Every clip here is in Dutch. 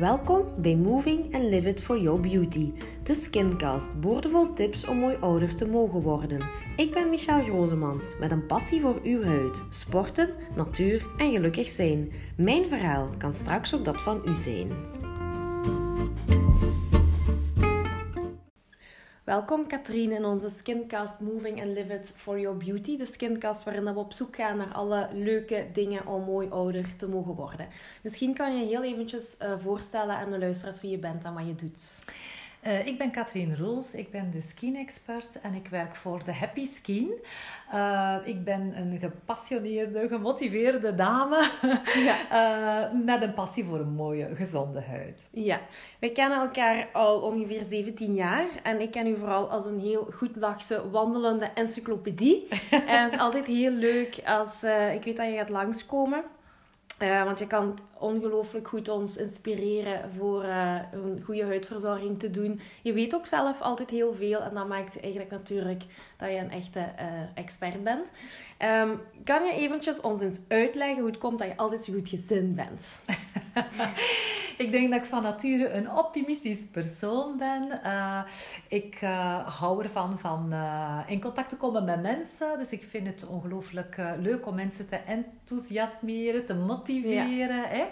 Welkom bij Moving and Live It for Your Beauty, de Skincast, boordevol tips om mooi ouder te mogen worden. Ik ben Michelle Grozemans met een passie voor uw huid, sporten, natuur en gelukkig zijn. Mijn verhaal kan straks ook dat van u zijn. Welkom Katrien in onze Skincast Moving and Live It for Your Beauty. De Skincast waarin we op zoek gaan naar alle leuke dingen om mooi ouder te mogen worden. Misschien kan je heel eventjes uh, voorstellen aan de luisteraars wie je bent en wat je doet. Uh, ik ben Katrien Roels, ik ben de skin-expert en ik werk voor de Happy Skin. Uh, ik ben een gepassioneerde, gemotiveerde dame ja. uh, met een passie voor een mooie, gezonde huid. Ja, wij kennen elkaar al ongeveer 17 jaar en ik ken u vooral als een heel goeddagse, wandelende encyclopedie. en het is altijd heel leuk als ik weet dat je gaat langskomen. Uh, want je kan ongelooflijk goed ons inspireren voor uh, een goede huidverzorging te doen. Je weet ook zelf altijd heel veel en dat maakt eigenlijk natuurlijk dat je een echte uh, expert bent. Um, kan je eventjes ons eens uitleggen hoe het komt dat je altijd zo goed gezind bent? ik denk dat ik van nature een optimistisch persoon ben. Uh, ik uh, hou ervan van uh, in contact te komen met mensen. Dus ik vind het ongelooflijk leuk om mensen te enthousiasmeren, te motiveren. Hè?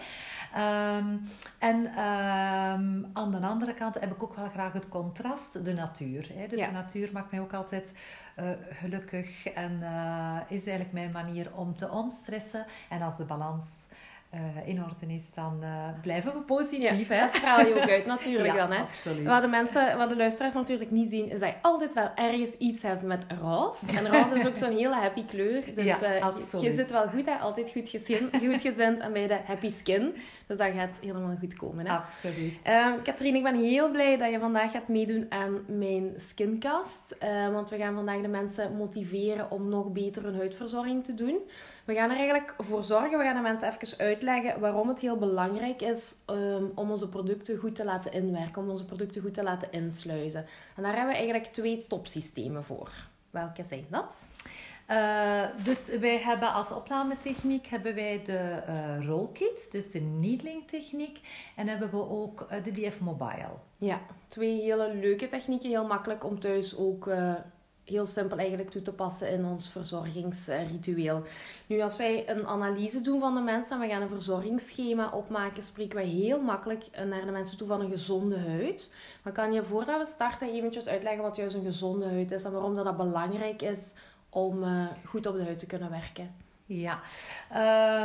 Um, en um, aan de andere kant heb ik ook wel graag het contrast, de natuur. Hè? Dus ja. de natuur maakt mij ook altijd gelukkig en is eigenlijk mijn manier om te ontstressen. En als de balans uh, in orde is, dan uh, blijven we positief. Ja, hè? Dat straal je ook uit, natuurlijk ja, dan. Hè? Absoluut. Wat de mensen, wat de luisteraars natuurlijk niet zien, is dat je altijd wel ergens iets hebt met roze. En roze is ook zo'n hele happy kleur. Dus ja, uh, je zit wel goed, hè? altijd goed gezind, goed gezind en bij de happy skin. Dus dat gaat helemaal goed komen. Hè? Absoluut. Uh, Katrien, ik ben heel blij dat je vandaag gaat meedoen aan mijn skincast. Uh, want we gaan vandaag de mensen motiveren om nog beter hun huidverzorging te doen. We gaan er eigenlijk voor zorgen, we gaan de mensen even uitleggen waarom het heel belangrijk is um, om onze producten goed te laten inwerken, om onze producten goed te laten insluizen. En daar hebben we eigenlijk twee topsystemen voor. Welke zijn dat? Uh, dus wij hebben als opnametechniek hebben wij de uh, rollkit, dus de needling techniek. En hebben we ook uh, de DF Mobile. Ja, twee hele leuke technieken. Heel makkelijk om thuis ook heel simpel eigenlijk toe te passen in ons verzorgingsritueel. Nu, als wij een analyse doen van de mensen en we gaan een verzorgingsschema opmaken, spreken wij heel makkelijk naar de mensen toe van een gezonde huid. Maar kan je voordat we starten eventjes uitleggen wat juist een gezonde huid is en waarom dat, dat belangrijk is om uh, goed op de huid te kunnen werken? Ja,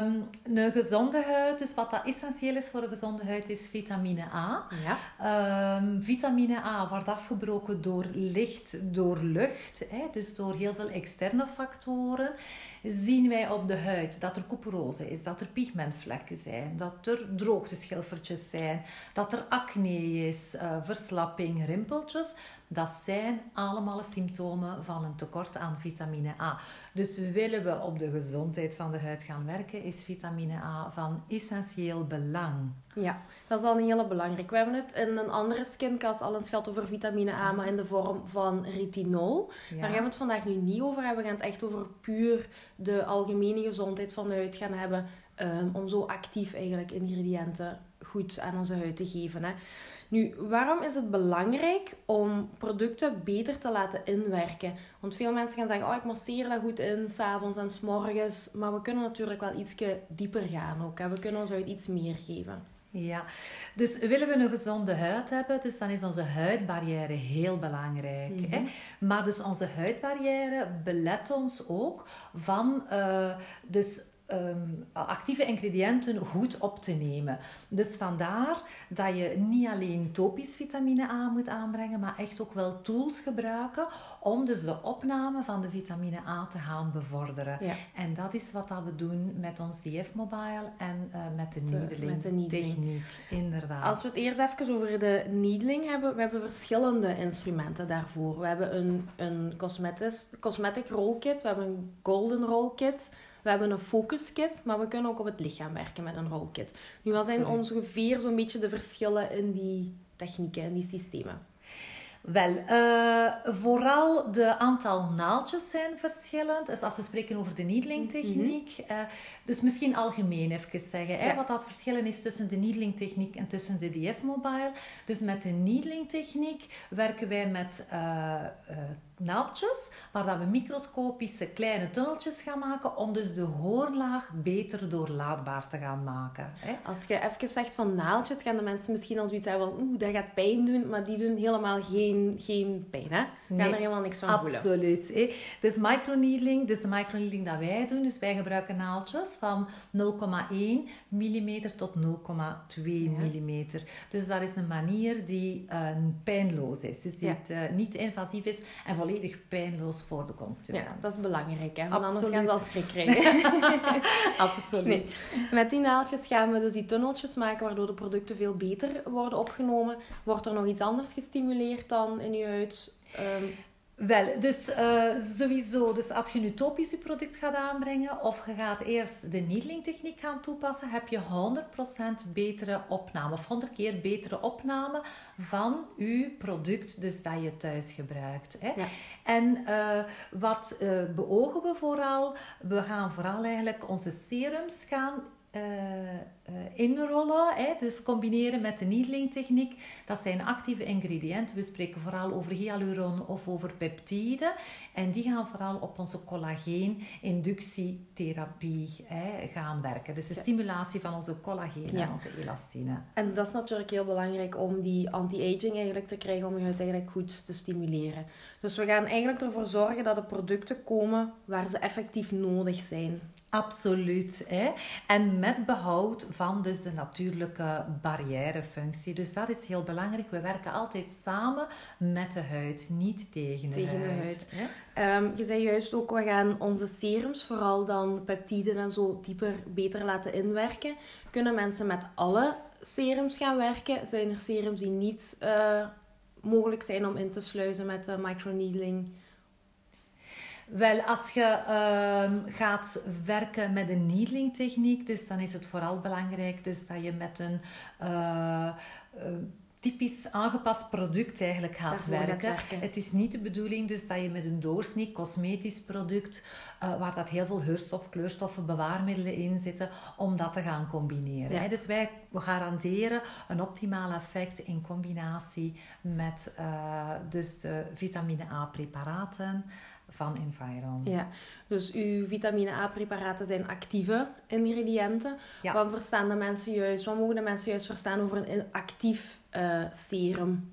um, een gezonde huid, dus wat dat essentieel is voor een gezonde huid, is vitamine A. Ja. Um, vitamine A wordt afgebroken door licht, door lucht, hè, dus door heel veel externe factoren. Zien wij op de huid dat er couperose is, dat er pigmentvlekken zijn, dat er droogteschilfertjes zijn, dat er acne is, uh, verslapping, rimpeltjes. Dat zijn allemaal symptomen van een tekort aan vitamine A. Dus willen we op de gezondheid van de huid gaan werken, is vitamine A van essentieel belang. Ja, dat is al een hele belangrijk. We hebben het in een andere skincast al eens gehad over vitamine A, maar in de vorm van retinol. Daar gaan we het vandaag nu niet over hebben. We gaan het echt over puur de algemene gezondheid van de huid gaan hebben. Um, om zo actief eigenlijk ingrediënten goed aan onze huid te geven. Hè. Nu, waarom is het belangrijk om producten beter te laten inwerken? Want veel mensen gaan zeggen, oh ik masseer dat goed in, s'avonds en s'morgens. Maar we kunnen natuurlijk wel iets dieper gaan ook. Hè. We kunnen ons huid iets meer geven. Ja, dus willen we een gezonde huid hebben, dus dan is onze huidbarrière heel belangrijk. hè? Mhm. Maar dus onze huidbarrière belet ons ook van uh, dus um, actieve ingrediënten goed op te nemen. Dus vandaar dat je niet alleen topisch vitamine A moet aanbrengen, maar echt ook wel tools gebruiken om dus de opname van de vitamine A te gaan bevorderen. Ja. En dat is wat dat we doen met ons DF Mobile en uh, met de needling. Inderdaad. Als we het eerst even over de needling hebben, we hebben verschillende instrumenten daarvoor. We hebben een, een cosmetic, cosmetic roll kit, we hebben een golden roll kit, we hebben een focus kit, maar we kunnen ook op het lichaam werken met een roll kit. Nu, wat zijn ongeveer zo'n beetje de verschillen in die technieken en die systemen? Wel, uh, vooral de aantal naaldjes zijn verschillend. Dus als we spreken over de needlingtechniek. Mm -hmm. dus misschien algemeen even zeggen. Hè, wat dat verschillen is tussen de needlingtechniek en tussen de DF-mobile. Dus met de needlingtechniek werken wij met uh, naaldjes, waar dat we microscopische kleine tunneltjes gaan maken om dus de hoorlaag beter doorlaatbaar te gaan maken. Hè? Als je even zegt van naaldjes, gaan de mensen misschien al zoiets hebben van oeh, dat gaat pijn doen, maar die doen helemaal geen, geen pijn, hè? Gaan nee, er helemaal niks van voelen. Absoluut. Hè? Dus microneedling, dus de microneedling dat wij doen, dus wij gebruiken naaldjes van 0,1 mm tot 0,2 mm. Dus dat is een manier die uh, pijnloos is, dus die het, uh, niet invasief is en volledig pijnloos voor de consument. Ja, dat is belangrijk, hè? want anders gaan ze al schrik krijgen. Absoluut. Met die naaldjes gaan we dus die tunneltjes maken, waardoor de producten veel beter worden opgenomen. Wordt er nog iets anders gestimuleerd dan in je huid? Um, wel, dus uh, sowieso, dus als je een utopisch product gaat aanbrengen of je gaat eerst de needling-techniek gaan toepassen, heb je 100% betere opname of 100 keer betere opname van je product dus dat je thuis gebruikt. Hè. Ja. En uh, wat uh, beogen we vooral? We gaan vooral eigenlijk onze serums gaan inrollen, hè, dus combineren met de needling-techniek. Dat zijn actieve ingrediënten. We spreken vooral over hyaluron of over peptiden. En die gaan vooral op onze collageen-inductietherapie gaan werken. Dus de stimulatie van onze collageen en onze elastine. En dat is natuurlijk heel belangrijk om die anti-aging eigenlijk te krijgen, om je huid eigenlijk goed te stimuleren. Dus we gaan eigenlijk ervoor zorgen dat de producten komen waar ze effectief nodig zijn. Absoluut. Hè? En met behoud van dus de natuurlijke barrièrefunctie. Dus dat is heel belangrijk. We werken altijd samen met de huid, niet tegen de tegen huid. De huid. Um, je zei juist ook, we gaan onze serums, vooral dan peptiden en zo, dieper, beter laten inwerken. Kunnen mensen met alle serums gaan werken? Zijn er serums die niet uh, mogelijk zijn om in te sluizen met de microneedling? Wel, als je uh, gaat werken met een needling techniek, dus dan is het vooral belangrijk dus dat je met een uh, typisch aangepast product eigenlijk gaat werken. Het is niet de bedoeling dus dat je met een doorsnee cosmetisch product, uh, waar dat heel veel geurstof, kleurstoffen, bewaarmiddelen in zitten, om dat te gaan combineren. Dus wij garanderen een optimaal effect in combinatie met uh, dus de vitamine A preparaten van Environ. Ja, dus uw vitamine A-preparaten zijn actieve ingrediënten. Ja. Wat verstaan de mensen juist, wat mogen de mensen juist verstaan over een actief uh, serum?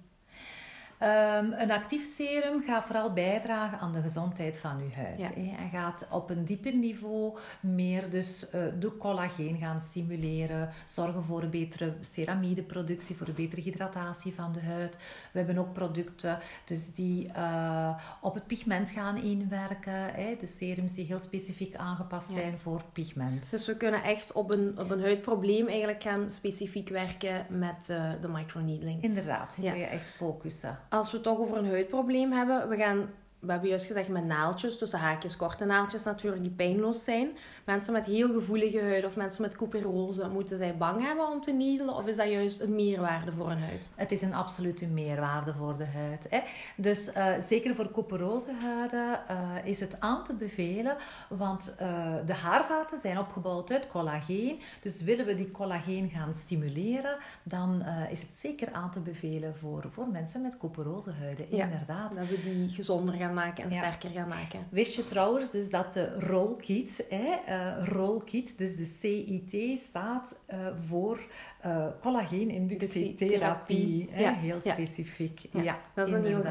Um, een actief serum gaat vooral bijdragen aan de gezondheid van uw huid. Ja. En gaat op een dieper niveau meer dus uh, de collageen gaan stimuleren, zorgen voor een betere ceramideproductie, voor een betere hydratatie van de huid. We hebben ook producten dus die uh, op het pigment gaan inwerken, hè, de serums die heel specifiek aangepast ja. zijn voor pigment. Dus we kunnen echt op een, op een huidprobleem eigenlijk gaan specifiek werken met uh, de microneedling. Inderdaad, ja. kun je echt focussen als we toch over een huidprobleem hebben, we gaan we hebben juist gezegd met naaldjes, tussen haakjes, korte naaldjes natuurlijk, die pijnloos zijn. Mensen met heel gevoelige huid of mensen met couperose, moeten zij bang hebben om te needelen? Of is dat juist een meerwaarde voor hun huid? Het is een absolute meerwaarde voor de huid. Hè? Dus uh, zeker voor couperosehuiden uh, is het aan te bevelen, want uh, de haarvaten zijn opgebouwd uit collageen. Dus willen we die collageen gaan stimuleren, dan is het zeker aan te bevelen voor, voor mensen met couperosehuiden. Ja, Inderdaad. Dat we die gezonder gaan maken en sterker gaan maken. Wist je trouwens dus dat de rollkit, hè, uh, rollkit, dus de CIT staat uh, voor uh, collageeninductietherapie. Ja. Heel specifiek. Ja, ja, dat is een heel.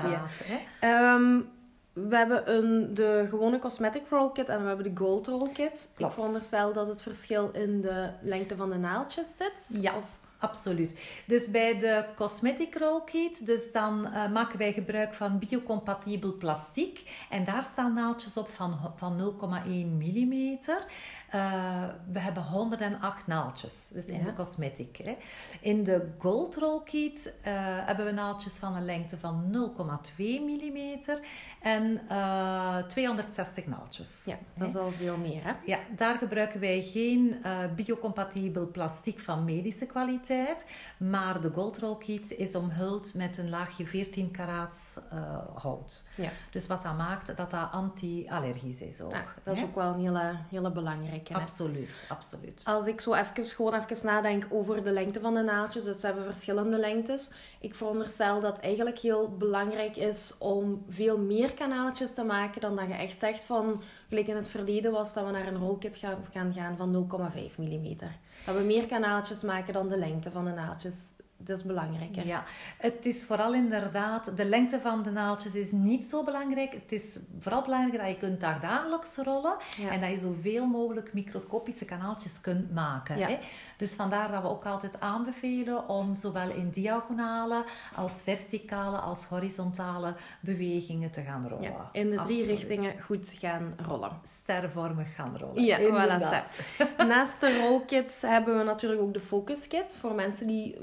Um, we hebben een, de gewone cosmetic roll kit en we hebben de gold roll kit. Klopt. Ik veronderstel dat het verschil in de lengte van de naaldjes zit. Ja. Of Absoluut. Dus bij de cosmetic roll kit, dus dan uh, maken wij gebruik van biocompatibel plastic. En daar staan naaldjes op van, van 0,1 mm. we hebben 108 naaldjes, dus in de cosmetic. Hè. In de Gold Roll Kit hebben we naaldjes van een lengte van 0,2 mm en 260 naaldjes. Ja, dat is al veel meer hè? Ja, daar gebruiken wij geen biocompatibel plastic van medische kwaliteit, maar de Gold Roll Kit is omhuld met een laagje 14 karaats hout. Ja. Dus wat dat maakt dat dat anti-allergisch is ook. dat is ook wel een hele, hele belangrijke. Absoluut, absoluut. Als ik zo even, gewoon even nadenk over de lengte van de naaldjes, dus we hebben verschillende lengtes. Ik veronderstel dat het eigenlijk heel belangrijk is om veel meer kanaaltjes te maken dan dat je echt zegt van, gelijk in het verleden was dat we naar een rolkit gaan, gaan gaan van 0,5 mm. Dat we meer kanaaltjes maken dan de lengte van de naaldjes dat is belangrijk. Ja, het is vooral inderdaad, de lengte van de naaldjes is niet zo belangrijk. Het is vooral belangrijk dat je kunt dagelijks rollen en dat je zoveel mogelijk microscopische kanaaltjes kunt maken. Hè? Dus vandaar dat we ook altijd aanbevelen om zowel in diagonale als verticale als horizontale bewegingen te gaan rollen. Ja, in de drie richtingen goed gaan rollen. Stervormig gaan rollen. Ja, voilà. Naast de rollkits hebben we natuurlijk ook de focus kit voor mensen die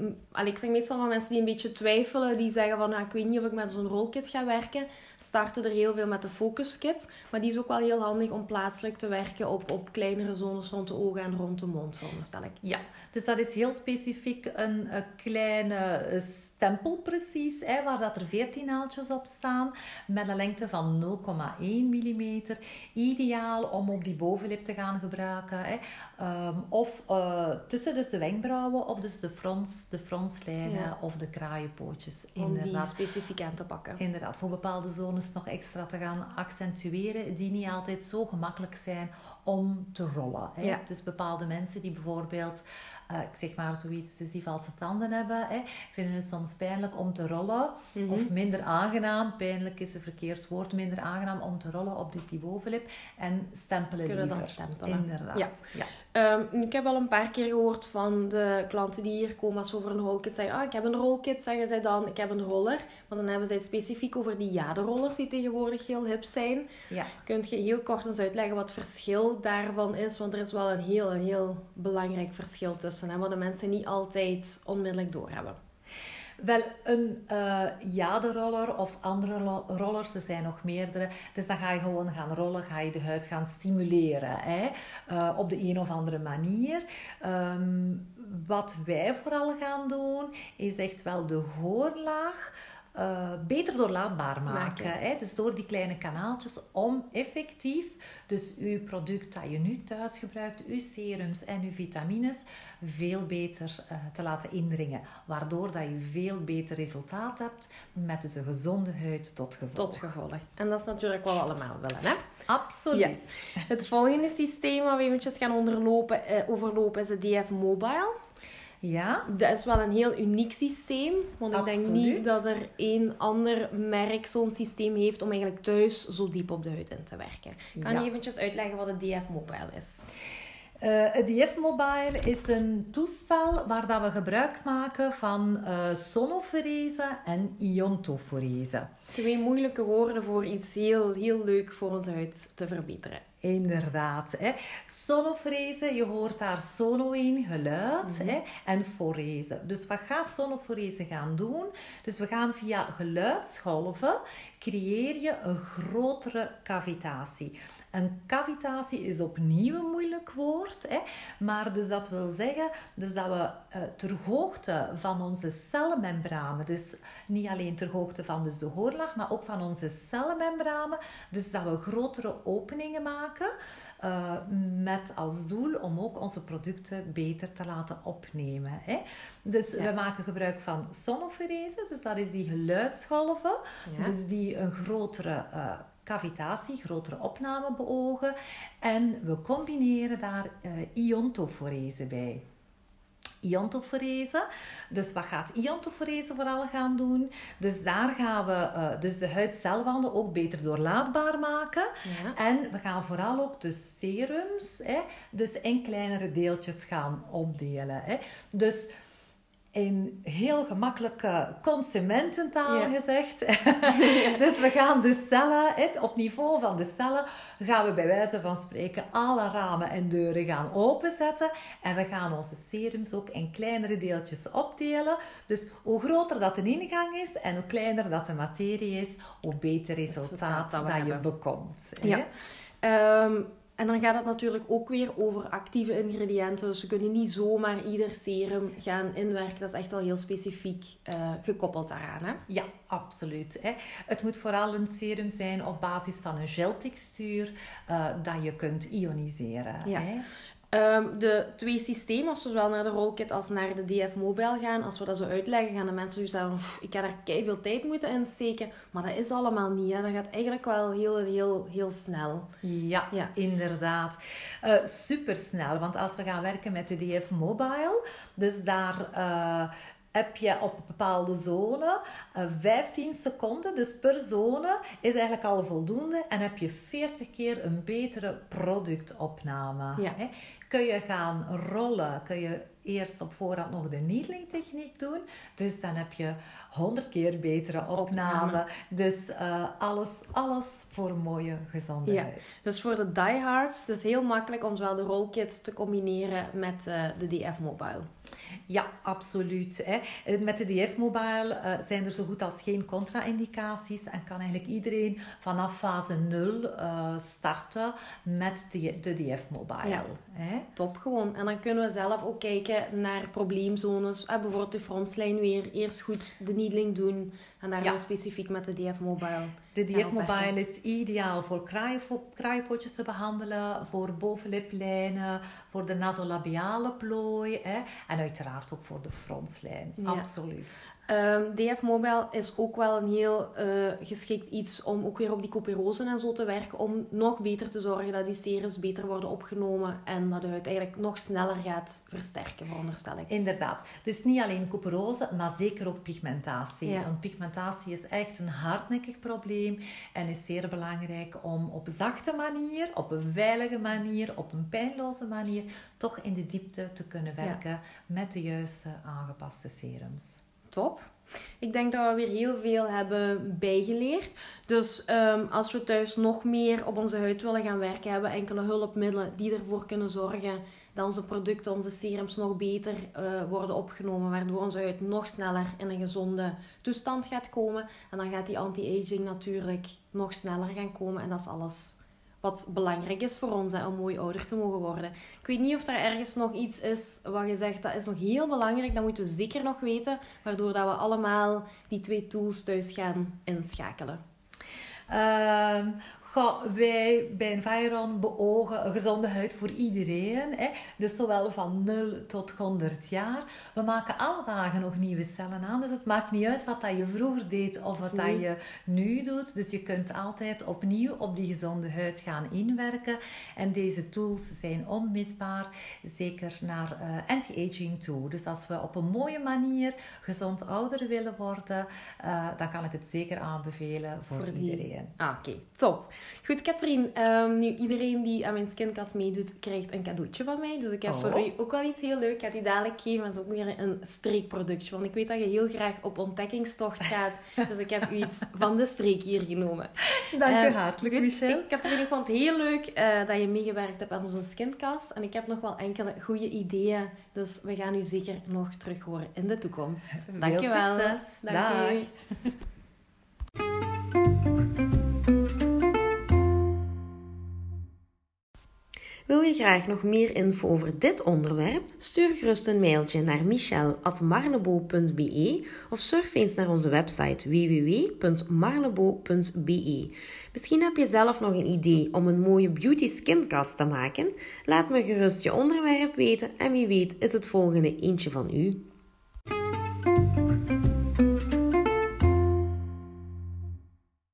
ik zeg meestal van mensen die een beetje twijfelen, die zeggen van, nou, ik weet niet of ik met zo'n rollkit ga werken, starten er heel veel met de focus kit. Maar die is ook wel heel handig om plaatselijk te werken op, op kleinere zones rond de ogen en rond de mond, veronderstel ik. Ja, dus dat is heel specifiek een, een kleine stempel precies, hè, waar dat er 14 naaldjes op staan, met een lengte van 0,1 mm. Ideaal om op die bovenlip te gaan gebruiken. Hè. Um, of uh, tussen dus de wenkbrauwen, of dus de frons, de fronslijnen of de kraaienpootjes. Om die specifiek aan te pakken. Inderdaad, voor bepaalde zones nog extra te gaan accentueren, die niet altijd zo gemakkelijk zijn om te rollen. Hè. Ja. Dus bepaalde mensen die bijvoorbeeld uh, ik zeg maar zoiets, dus die valse tanden hebben, hè, vinden het soms pijnlijk om te rollen. Mhm. Of minder aangenaam, pijnlijk is een verkeerd woord, minder aangenaam om te rollen op dus die bovenlip. En stempelen Kunnen liever. dan stempelen. Inderdaad. Ja. ja. Um, ik heb al een paar keer gehoord van de klanten die hier komen als ze over een rollkit zeggen. Ah, ik heb een rollkit, zeggen zij dan. Ik heb een roller. Maar dan hebben zij het specifiek over die jaderollers die tegenwoordig heel hip zijn. Ja. Kunt je heel kort eens uitleggen wat het verschil daarvan is? Want er is wel een heel, een heel belangrijk verschil tussen. Hè, wat de mensen niet altijd onmiddellijk doorhebben. Wel, een uh, jaderoller of andere rollers, er zijn nog meerdere. Dus dan ga je gewoon gaan rollen, ga je de huid gaan stimuleren. Hè? Uh, op de een of andere manier. Um, wat wij vooral gaan doen, is echt wel de hoorlaag uh, beter doorlaatbaar maken. Hè? Dus door die kleine kanaaltjes om effectief, dus uw product dat je nu thuis gebruikt, uw serums en uw vitamines, veel beter uh, te laten indringen. Waardoor dat je veel beter resultaat hebt met dus een gezonde huid tot gevolg. Tot gevolg. En dat is natuurlijk wat we allemaal willen, hè? Absoluut. Ja. Het volgende systeem wat we eventjes gaan onderlopen, uh, overlopen is de DF Mobile. Ja. Dat is wel een heel uniek systeem. Want ik denk niet dat er één ander merk zo'n systeem heeft om eigenlijk thuis zo diep op de huid in te werken. Kan je eventjes uitleggen wat een DF Mobile is? Uh, het DF Mobile is een toestel waar dat we gebruik maken van uh, sonoforese en iontoforese. Twee moeilijke woorden voor iets heel, heel leuk voor onze huid te verbeteren. Inderdaad. Hè. Sonoforese, je hoort daar sono in, geluid, mhm. hè, en forese. Dus wat gaat sonoforese gaan doen? Dus we gaan via geluidsgolven creëer je een grotere cavitatie. Een cavitatie is opnieuw een moeilijk woord, hè? maar dus dat wil zeggen dus dat we uh, ter hoogte van onze celmembranen, dus niet alleen ter hoogte van dus de hoorlaag, maar ook van onze celmembranen, dus dat we grotere openingen maken. Uh, met als doel om ook onze producten beter te laten opnemen. Hè? Dus we maken gebruik van sonoforese, dus dat is die geluidsgolven, dus die een grotere uh, cavitatie, grotere opname beogen. En we combineren daar uh, iontoforese bij iontoforese. Dus wat gaat iontoforese vooral gaan doen? Dus daar gaan we uh, dus de huidcelwanden ook beter doorlaatbaar maken. Ja. En we gaan vooral ook de serums hè, dus in kleinere deeltjes gaan opdelen. Hè. Dus in heel gemakkelijke consumententaal gezegd. dus we gaan de cellen, op niveau van de cellen, gaan we bij wijze van spreken alle ramen en deuren gaan openzetten. En we gaan onze serums ook in kleinere deeltjes opdelen. Dus hoe groter dat de ingang is en hoe kleiner dat de materie is, hoe beter resultaat, dat, dat je bekomt. Ja. Ehm, en dan gaat het natuurlijk ook weer over actieve ingrediënten. Dus we kunnen niet zomaar ieder serum gaan inwerken. Dat is echt wel heel specifiek uh, gekoppeld daaraan. Hè? Ja, absoluut. Hè. Het moet vooral een serum zijn op basis van een geltextuur uh, dat je kunt ioniseren. Ja. Hè. Um, de twee systemen, als we zowel naar de Rollkit als naar de DF Mobile gaan, als we dat zo uitleggen, gaan de mensen dus zeggen, ik ga daar kei veel tijd moeten insteken. Maar dat is allemaal niet. Hè. Dat gaat eigenlijk wel heel, heel, heel snel. Ja, ja. inderdaad. Uh, supersnel, want als we gaan werken met de DF Mobile, dus daar... Uh, heb je op een bepaalde zone uh, eh, 15 seconden. Dus per zone is eigenlijk al voldoende. En heb je 40 keer een betere productopname. Ja. Hè? Kun je gaan rollen. Kun je eerst op voorhand nog de needling techniek doen. Dus dan heb je honderd keer betere opname. Dus uh, alles, alles voor mooie gezondheid. Ja. Dus voor de diehards, het is heel makkelijk om zowel de rollkit te combineren met uh, de DF Mobile. Ja, absoluut. Hè. Eh, met de DF-mobile uh, zijn er zo goed als geen contra-indicaties en kan eigenlijk iedereen vanaf fase 0 uh, eh, starten met de, de DF-mobile. Ja, top gewoon. En dan kunnen we zelf ook kijken naar probleemzones. Eh, bijvoorbeeld de frontslijn weer. Eerst goed de needling doen en daarna ja. specifiek met de DF-mobile. De DF-mobile is ideaal voor kraaienpotjes te behandelen, voor bovenliplijnen, voor de nasolabiale plooi hè, en uiteraard ook voor de frontslijn. Absoluut. Um, ehm, DF Mobile is ook wel een heel uh, geschikt iets om ook weer op die couperose en zo te werken. Om nog beter te zorgen dat die serums beter worden opgenomen en dat huid eigenlijk nog sneller gaat versterken, veronderstel ik. Inderdaad. Dus niet alleen couperose, maar zeker ook pigmentatie. Want pigmentatie is echt een hardnekkig probleem en is zeer belangrijk om op zachte manier, op een veilige manier, op een pijnloze manier, toch in de diepte te kunnen werken met de juiste aangepaste serums top. Ik denk dat we weer heel veel hebben bijgeleerd. Dus um, als we thuis nog meer op onze huid willen gaan werken, hebben we enkele hulpmiddelen die ervoor kunnen zorgen dat onze producten, onze serums nog beter uh, worden opgenomen, waardoor onze huid nog sneller in een gezonde toestand gaat komen. En dan gaat die anti-aging natuurlijk nog sneller gaan komen en dat is alles wat belangrijk is voor ons om mooi ouder te mogen worden. Ik weet niet of er ergens nog iets is wat je zegt dat is nog heel belangrijk. Dat moeten we zeker nog weten, waardoor dat we allemaal die twee tools thuis gaan inschakelen. Wij bij Environ beogen een gezonde huid voor iedereen. Hè? Dus zowel van 0 tot 100 jaar. We maken alle dagen nog nieuwe cellen aan. Dus het maakt niet uit wat dat je vroeger deed of wat dat je nu doet. Dus je kunt altijd opnieuw op die gezonde huid gaan inwerken. En deze tools zijn onmisbaar, zeker naar uh, anti-aging toe. Dus als we op een mooie manier gezond ouder willen worden, uh, dan kan ik het zeker aanbevelen voor, voor iedereen. Ah, oké, top. Goed, Katrien. Um, nu, iedereen die aan mijn skincast meedoet, krijgt een cadeautje van mij. Dus ik heb voor oh. u ook wel iets heel leuk. Ik ga die dadelijk geven. Het is ook weer een streekproductje. Want ik weet dat je heel graag op ontdekkingstocht gaat. dus ik heb u iets van de streek hier genomen. Dank je um, hartelijk, goed, Michel. Katrien, ik vond het heel leuk uh, dat je meegewerkt hebt aan onze skincast. En ik heb nog wel enkele goede ideeën. Dus we gaan u zeker nog terug horen in de toekomst. Dank je wel. Dank je. Je graag nog meer info over dit onderwerp? Stuur gerust een mailtje naar michel.marlebo.be of surf eens naar onze website www.marlebo.be. Misschien heb je zelf nog een idee om een mooie beauty skincast te maken? Laat me gerust je onderwerp weten en wie weet is het volgende eentje van u.